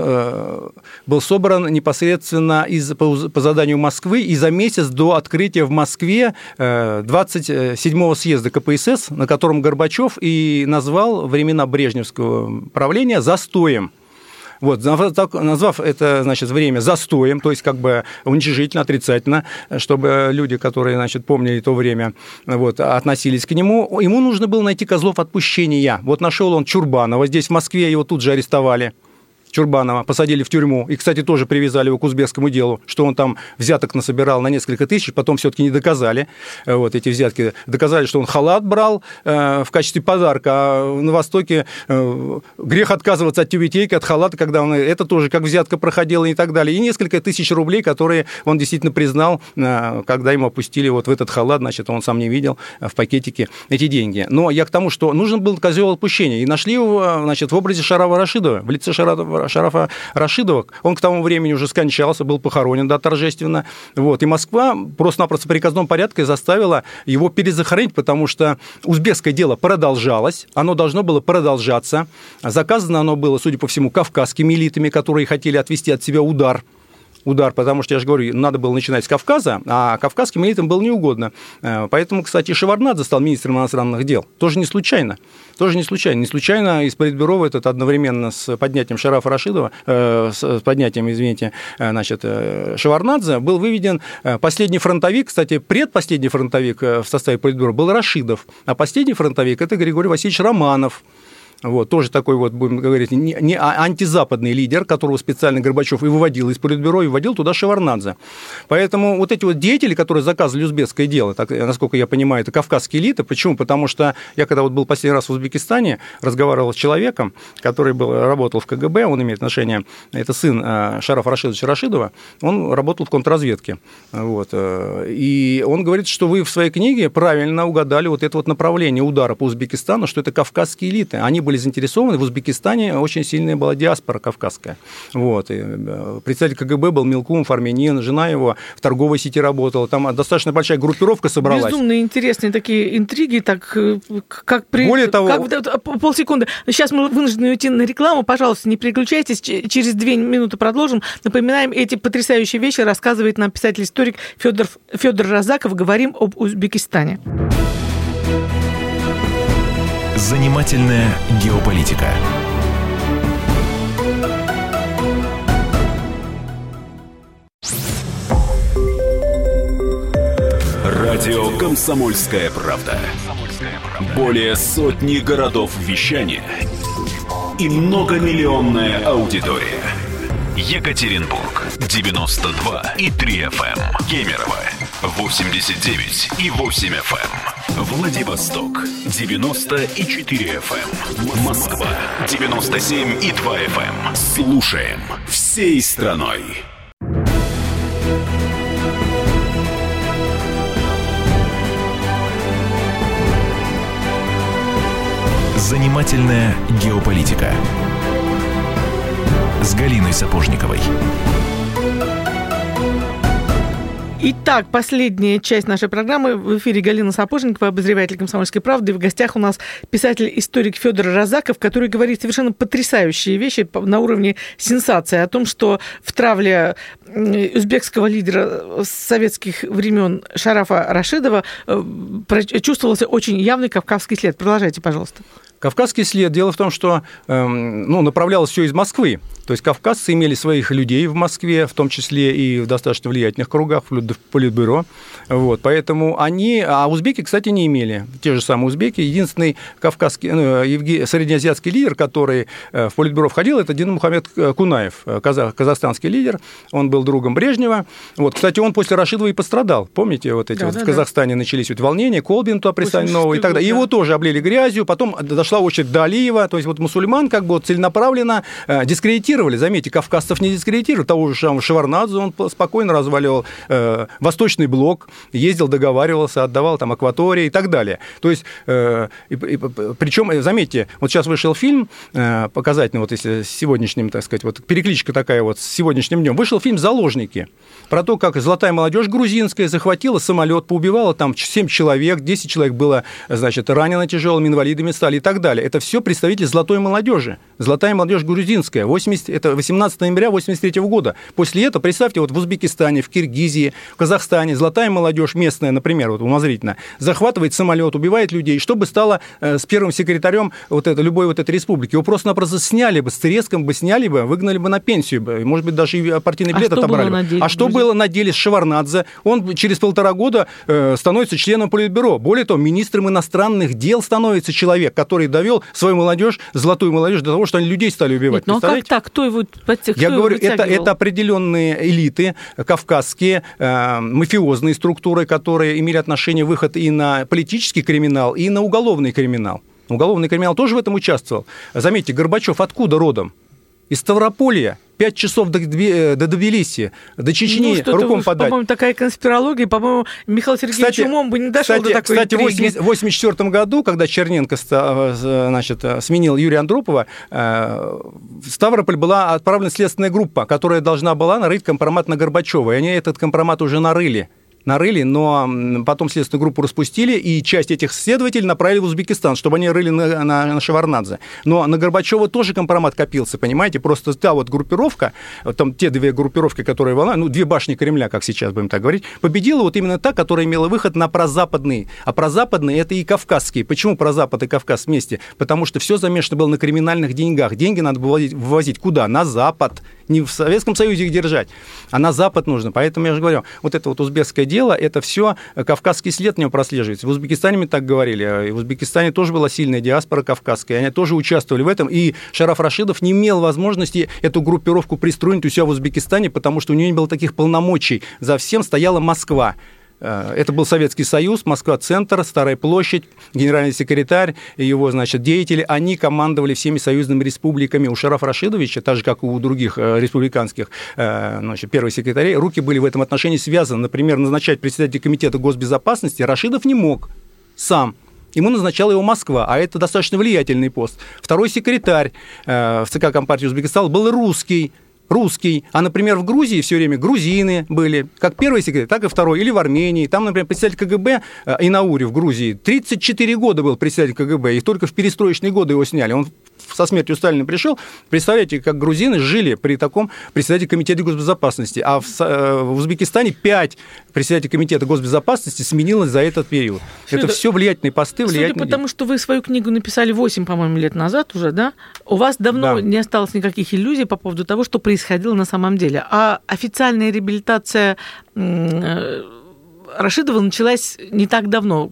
был собран непосредственно из, по, по заданию Москвы и за месяц до открытия в Москве э, 27-го съезда КПСС, на котором Горбачев и назвал времена Брежневского правления застоем. Вот, назвав, это, значит, время застоем, то есть как бы уничижительно, отрицательно, чтобы люди, которые, значит, помнили то время, вот, относились к нему, ему нужно было найти козлов отпущения. Вот нашел он Чурбанова, здесь в Москве его тут же арестовали. Чурбанова, посадили в тюрьму. И, кстати, тоже привязали его к узбекскому делу, что он там взяток насобирал на несколько тысяч, потом все-таки не доказали э, вот эти взятки. Доказали, что он халат брал э, в качестве подарка, а на Востоке э, грех отказываться от тюбетейки, от халата, когда он... Это тоже как взятка проходила и так далее. И несколько тысяч рублей, которые он действительно признал, э, когда ему опустили вот в этот халат, значит, он сам не видел э, в пакетике эти деньги. Но я к тому, что нужен был козел отпущения. И нашли его, э, значит, в образе Шарава Рашидова, в лице Шарафа, Рашидова. Он к тому времени уже скончался, был похоронен, да, торжественно. Вот. И Москва просто-напросто приказном порядке заставила его перезахоронить, потому что узбекское дело продолжалось, оно должно было продолжаться. Заказано оно было, судя по всему, кавказскими элитами, которые хотели отвести от себя удар удар, потому что, я же говорю, надо было начинать с Кавказа, а кавказским элитам было неугодно. Э, Поэтому, кстати, Шеварнадзе стал министром иностранных дел. Тоже не случайно. Тоже не случайно. Не случайно из Политбюро этот одновременно с поднятием Шарафа Рашидова, э, с поднятием, извините, э, значит, э, Шеварнадзе, был выведен последний фронтовик, кстати, предпоследний фронтовик в составе Политбюро был Рашидов, а последний фронтовик – это Григорий Васильевич Романов. Вот, тоже такой вот, будем говорить, не, не а- антизападный лидер, которого специально Горбачев и выводил из Политбюро, и вводил туда Шеварнадзе. Поэтому вот эти вот деятели, которые заказывали узбекское дело, так, насколько я понимаю, это кавказские элиты. Почему? Потому что я когда вот был последний раз в Узбекистане, разговаривал с человеком, который был, работал в КГБ, он имеет отношение, это сын э, Шарафа Рашидовича Рашидова, он работал в контрразведке. Вот, э, и он говорит, что вы в своей книге правильно угадали вот это вот направление удара по Узбекистану, что это кавказские элиты. Они были были заинтересованы. В Узбекистане очень сильная была диаспора кавказская. Вот. И э, представитель КГБ был Милкум Армянин, жена его в торговой сети работала. Там достаточно большая группировка собралась. Безумно интересные такие интриги, так э, как при... Более того... Как, полсекунды. Сейчас мы вынуждены уйти на рекламу. Пожалуйста, не переключайтесь. Через две минуты продолжим. Напоминаем, эти потрясающие вещи рассказывает нам писатель-историк Федор, Федор Разаков. Говорим об Узбекистане. Занимательная геополитика. Радио «Комсомольская правда». Более сотни городов вещания и многомиллионная аудитория. Екатеринбург 92 и 3 FM. Кемерово 89 и 8 FM. Владивосток 94 FM. Москва 97 и 2 FM. Слушаем всей страной. Занимательная геополитика с Галиной Сапожниковой. Итак, последняя часть нашей программы. В эфире Галина Сапожникова, обозреватель «Комсомольской правды». И в гостях у нас писатель-историк Федор Розаков, который говорит совершенно потрясающие вещи на уровне сенсации о том, что в травле узбекского лидера советских времен Шарафа Рашидова э, чувствовался очень явный кавказский след. Продолжайте, пожалуйста. Кавказский след. Дело в том, что эм, ну, направлялось все из Москвы. То есть кавказцы имели своих людей в Москве, в том числе и в достаточно влиятельных кругах, в политбюро. Вот, поэтому они... А узбеки, кстати, не имели. Те же самые узбеки. Единственный кавказский, ну, среднеазиатский лидер, который э, в политбюро входил, это Дин Мухаммед Кунаев, э, казах, казахстанский лидер. Он был другом Брежнева. Вот, кстати, он после Рашидова и пострадал. Помните, вот эти да, вот да, в Казахстане да. начались вот волнения, Колбин туда нового и так далее. Да. Его тоже облили грязью, потом дошла очередь до Алиева. То есть вот мусульман как бы вот целенаправленно э, дискредитировали. Заметьте, кавказцев не дискредитировали. Того же Шеварнадзе он спокойно разваливал э, Восточный блок, ездил, договаривался, отдавал там акватории и так далее. То есть, э, и, и, причем, э, заметьте, вот сейчас вышел фильм э, показательный, вот если с сегодняшним, так сказать, вот перекличка такая вот с сегодняшним днем, вышел фильм «Заложники» про то, как золотая молодежь грузинская захватила самолет, поубивала там 7 человек, 10 человек было, значит, ранено тяжелыми инвалидами стали и так далее. Это все представители золотой молодежи. Золотая молодежь грузинская, 80 это 18 ноября 83 года. После этого, представьте, вот в Узбекистане, в Киргизии, в Казахстане золотая молодежь местная, например, вот умозрительно, захватывает самолет, убивает людей, что бы стало э, с первым секретарем вот это, любой вот этой республики? Его просто-напросто сняли бы, с Тереском бы сняли бы, выгнали бы на пенсию бы, может быть, даже и партийный а билет а отобрали. Бы. Деле, а что было на деле с Шеварнадзе? Он через полтора года э, становится членом Политбюро. Более того, министром иностранных дел становится человек, который довел свою молодежь, золотую молодежь до того, что они людей стали убивать. Нет, ну а как так? Кто его, кто Я говорю, это, это определенные элиты кавказские, э, мафиозные структуры, которые имели отношение выход и на политический криминал, и на уголовный криминал. Уголовный криминал тоже в этом участвовал. Заметьте, Горбачев откуда родом? Из Ставрополья. Пять часов до, э, до Тбилиси, до Чечни ну, руком подать. По-моему, такая конспирология. По-моему, Михаил Сергеевич кстати, умом бы не дошел кстати, до такой Кстати, в 1984 году, когда Черненко э, значит, сменил Юрия Андропова, э, в Ставрополь была отправлена следственная группа, которая должна была нарыть компромат на Горбачева. И они этот компромат уже нарыли нарыли, но потом следственную группу распустили, и часть этих следователей направили в Узбекистан, чтобы они рыли на, на, на Шеварнадзе. Но на Горбачева тоже компромат копился, понимаете? Просто та вот группировка, там те две группировки, которые волна, ну, две башни Кремля, как сейчас будем так говорить, победила вот именно та, которая имела выход на прозападные. А прозападные – это и кавказские. Почему прозапад и Кавказ вместе? Потому что все замешано было на криминальных деньгах. Деньги надо было вывозить куда? На Запад. Не в Советском Союзе их держать, а на Запад нужно. Поэтому я же говорю, вот это вот узбекское дело, это все кавказский след в нем прослеживается. В Узбекистане мы так говорили, а и в Узбекистане тоже была сильная диаспора кавказская, они тоже участвовали в этом, и Шараф Рашидов не имел возможности эту группировку пристроить у себя в Узбекистане, потому что у него не было таких полномочий. За всем стояла Москва. Э, это был Советский Союз, Москва-центр, Старая площадь, генеральный секретарь и его, значит, деятели, они командовали всеми союзными республиками. У Шарафа Рашидовича, так же, как и у других э, республиканских э, значит, первых секретарей, руки были в этом отношении связаны. Например, назначать председателя комитета госбезопасности Рашидов не мог сам Ему назначала его Москва, а это достаточно влиятельный пост. Второй секретарь в ЦК Компартии Узбекистана был русский, русский, а, например, в Грузии все время грузины были, как первый секретарь, так и второй, или в Армении. Там, например, председатель КГБ э, Инаури в Грузии 34 года был председатель КГБ, и только в перестроечные годы его сняли. Он со смертью Сталина пришел. Представляете, как грузины жили при таком председателе комитета госбезопасности. А в, э, в Узбекистане пять председателей комитета госбезопасности сменилось за этот период. Судя, Это все влиятельные посты, влиятельные... Судя потому, что вы свою книгу написали 8, по-моему, лет назад уже, да? У вас давно Да. не осталось никаких иллюзий по поводу того, что происходило на самом деле. А официальная реабилитация э, Рашидова началась не так давно.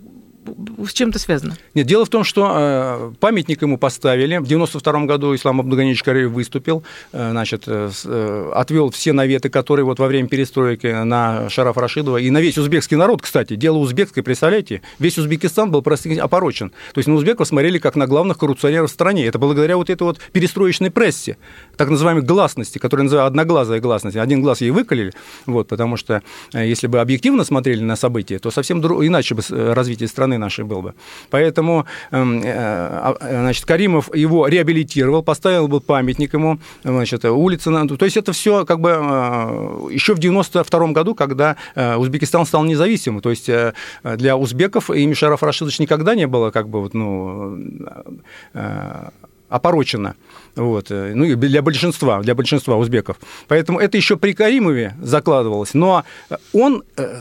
С чем это связано? Нет, дело в том, что э, памятник ему поставили. В 92 году Ислам Абдуганич Караев выступил, э, значит, э, отвел все наветы, которые вот во время перестройки на Шараф Рашидова и на весь узбекский народ, кстати, дело узбекское, представляете, весь Узбекистан был опорочен. То есть на узбеков смотрели как на главных коррупционеров в стране. Это благодаря вот этой вот перестроечной прессе, так называемой гласности, которая называется одноглазая гласность. Один глаз ей выколили, вот, потому что если бы объективно смотрели на события, то совсем иначе бы развитие страны нашей было бы. Поэтому эм, э, а, э, значит, Каримов его реабилитировал, поставил бы памятник ему, значит, улица. на- То есть это все как бы э, еще в 92 году, когда э, Узбекистан стал независимым. То есть э, для узбеков имя Шараф Рашидович никогда не было как бы вот, ну, э, опорочено. Вот. э, Ну, и для большинства, для большинства узбеков. Поэтому это еще при Каримове закладывалось. Но он э,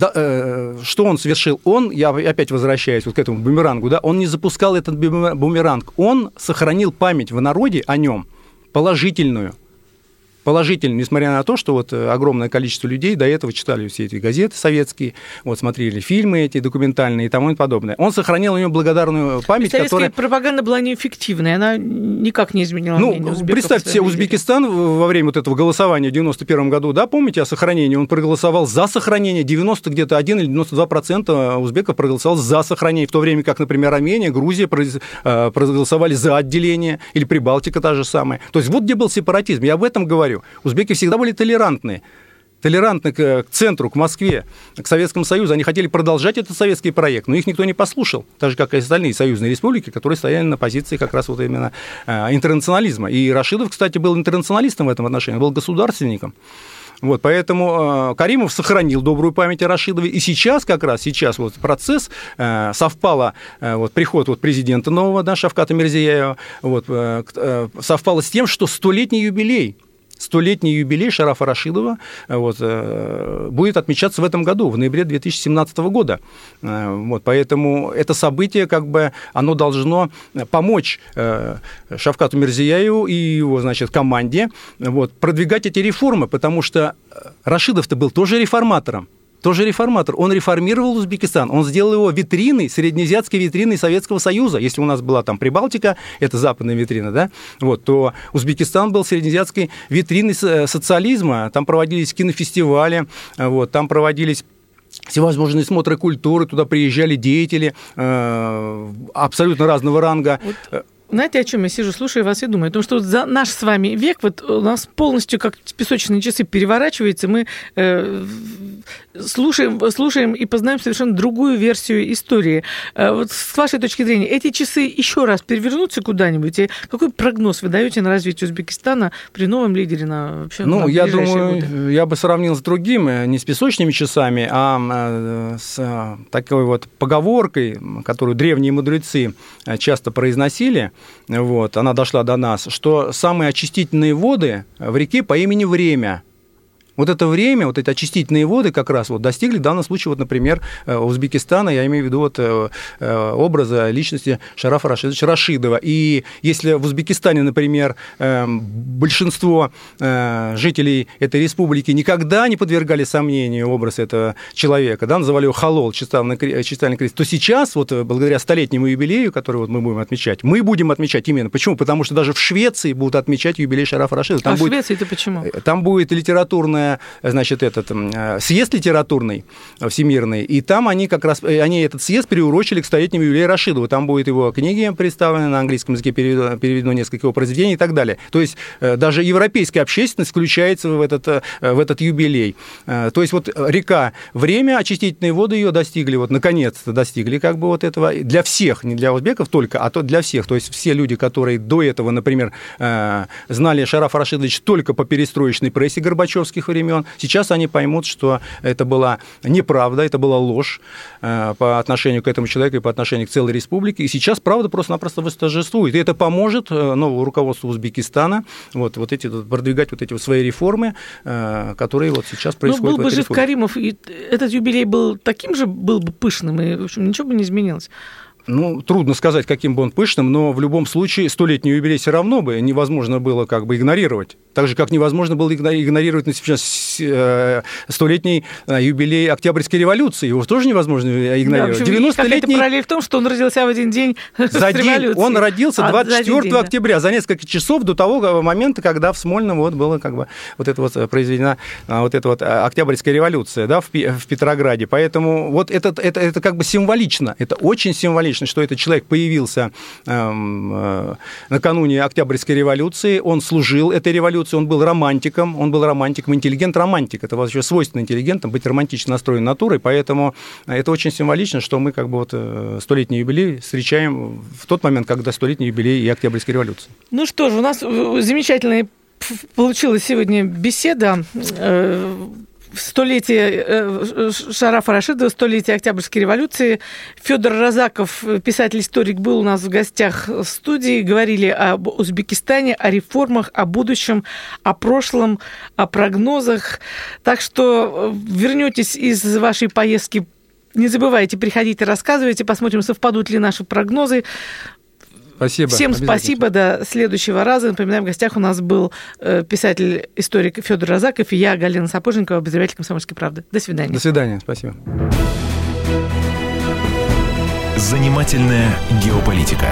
да, э, что он совершил? Он, я опять возвращаюсь вот к этому бумерангу, да, он не запускал этот бумер- бумеранг, он сохранил память в народе о нем положительную. Положительную, несмотря на то, что вот э, огромное количество людей до этого читали все эти газеты советские, вот смотрели фильмы эти документальные и тому подобное. Он сохранил у него благодарную память, Советская которая... пропаганда была неэффективной, она никак не изменила Ну, представьте себе. Узбекистан во время вот этого голосования в 91 году, да, помните о сохранении? Он проголосовал за сохранение, 90 где-то 1 или 92 процента узбеков проголосовал за сохранение, в то время как, например, Армения, Грузия э, проголосовали за отделение, или Прибалтика та же самая. То есть вот где был сепаратизм, я об этом говорю. Узбеки всегда были толерантны толерантны к, к центру, к Москве, к Советскому Союзу. Они хотели продолжать этот советский проект, но их никто не послушал, так же, как и остальные союзные республики, которые стояли на позиции как раз вот именно э, интернационализма. И Рашидов, кстати, был интернационалистом в этом отношении, был государственником. Вот, поэтому э, Каримов сохранил добрую память о Рашидове. И сейчас как раз, сейчас вот процесс э, совпало, э, вот приход вот президента нового, да, Шавката Мирзияева, вот, э, э, совпало с тем, что столетний юбилей столетний юбилей Шарафа Рашидова э, вот, э, будет отмечаться в этом году, в ноябре 2017 года. Э, Вот, поэтому это событие, как бы, оно должно помочь Шавкату Мирзияеву и его, значит, команде вот, продвигать эти реформы, потому что Рашидов-то был тоже реформатором тоже реформатор. Он реформировал Узбекистан, он сделал его витриной, среднеазиатской витриной Советского Союза. Если у нас была там Прибалтика, это западная витрина, да, вот, то Узбекистан был среднеазиатской витриной со- социализма. Там проводились кинофестивали, вот, там проводились всевозможные смотры культуры, туда приезжали деятели э, абсолютно разного ранга. Э, Знаете, о чем я сижу, слушаю вас и думаю? О том, что вот за наш с вами век вот у нас полностью как песочные часы переворачивается, мы э, слушаем, слушаем и познаем совершенно другую версию истории. Э, вот с вашей точки зрения, эти часы еще раз перевернутся куда-нибудь? И какой прогноз вы даете на развитие Узбекистана при новом лидере на вообще Ну, на я думаю, годы? я бы сравнил с другим, э, не с песочными часами, а э, с э, такой вот поговоркой, которую древние мудрецы часто произносили, вот, она дошла до нас, что самые очистительные воды в реке по имени Время – вот это время, вот эти очистительные воды как раз вот достигли в данном случае, вот, например, э, Узбекистана, я имею в виду вот э, э, образа личности Шарафа Рашидовича Рашидова. И если в Узбекистане, например, э, большинство жителей этой республики никогда не подвергали сомнению образ этого человека, да, называли его Халол, читальный кре- читальный крест, то сейчас, вот благодаря столетнему юбилею, который вот мы будем отмечать, мы будем отмечать именно. Почему? Потому что даже в Швеции будут отмечать юбилей Шарафа Рашидова. А в будет- Швеции это почему? там будет литературная международный, значит, этот э, съезд литературный всемирный, и там они как раз, э, они этот съезд переурочили к столетнему юбилею Рашидова. Там будет его книги представлены на английском языке, переведено, переведено несколько его произведений и так далее. То есть даже европейская общественность включается в этот, в этот юбилей. То есть вот река, время, очистительные воды ее достигли, вот наконец-то достигли как бы вот этого для всех, не для узбеков только, а то для всех. То есть все люди, которые до этого, например, знали Шараф Рашидович только по перестроечной прессе горбачевских времен. Сейчас они поймут, что это была неправда, это была ложь э, по отношению к этому человеку и по отношению к целой республике. И сейчас правда просто-напросто восторжествует. И это поможет э, новому руководству Узбекистана вот, вот эти, продвигать вот эти вот свои реформы, э, которые вот сейчас ну, происходят Ну, был бы жив Каримов, и этот юбилей был таким же, был бы пышным, и, в общем, ничего бы не изменилось. Ну, трудно сказать, каким бы он пышным, но в любом случае столетний юбилей все равно бы невозможно было как бы игнорировать. Так же, как невозможно было игнорировать на сейчас э, столетний э, юбилей Октябрьской революции. Его тоже невозможно игнорировать. Да, 90-летний... параллель в том, что он родился в один день [laughs] за день. Он родился 24 а, день, октября, да. за несколько часов до того момента, когда в Смольном вот было как бы вот это вот произведена вот эта вот Октябрьская революция да, в, в Петрограде. Поэтому вот это, это, это как бы символично. Это очень символично, что этот человек появился эм, э, накануне Октябрьской революции. Он служил этой революции он был романтиком, он был романтиком, интеллигент-романтик. Это вообще свойственно интеллигентам быть романтично настроенной натурой, поэтому это очень символично, что мы как бы вот э, столетний юбилей встречаем в тот момент, когда столетний юбилей и Октябрьской революции. Ну что же, у нас э, замечательная получилась сегодня беседа э, столетие э, Шарафа Рашидова, столетие Октябрьской революции. Федор Розаков, писатель-историк, был у нас в гостях в студии. Говорили об Узбекистане, о реформах, о будущем, о прошлом, о прогнозах. Так что э, вернетесь из вашей поездки не забывайте, приходите, рассказывайте, посмотрим, совпадут ли наши прогнозы. Спасибо. Всем спасибо. До следующего раза. Напоминаем, в гостях у нас был э, писатель-историк Федор Розаков и я, Галина Сапожникова, обозреватель «Комсомольской правды». До свидания. До свидания. Спасибо. Занимательная геополитика.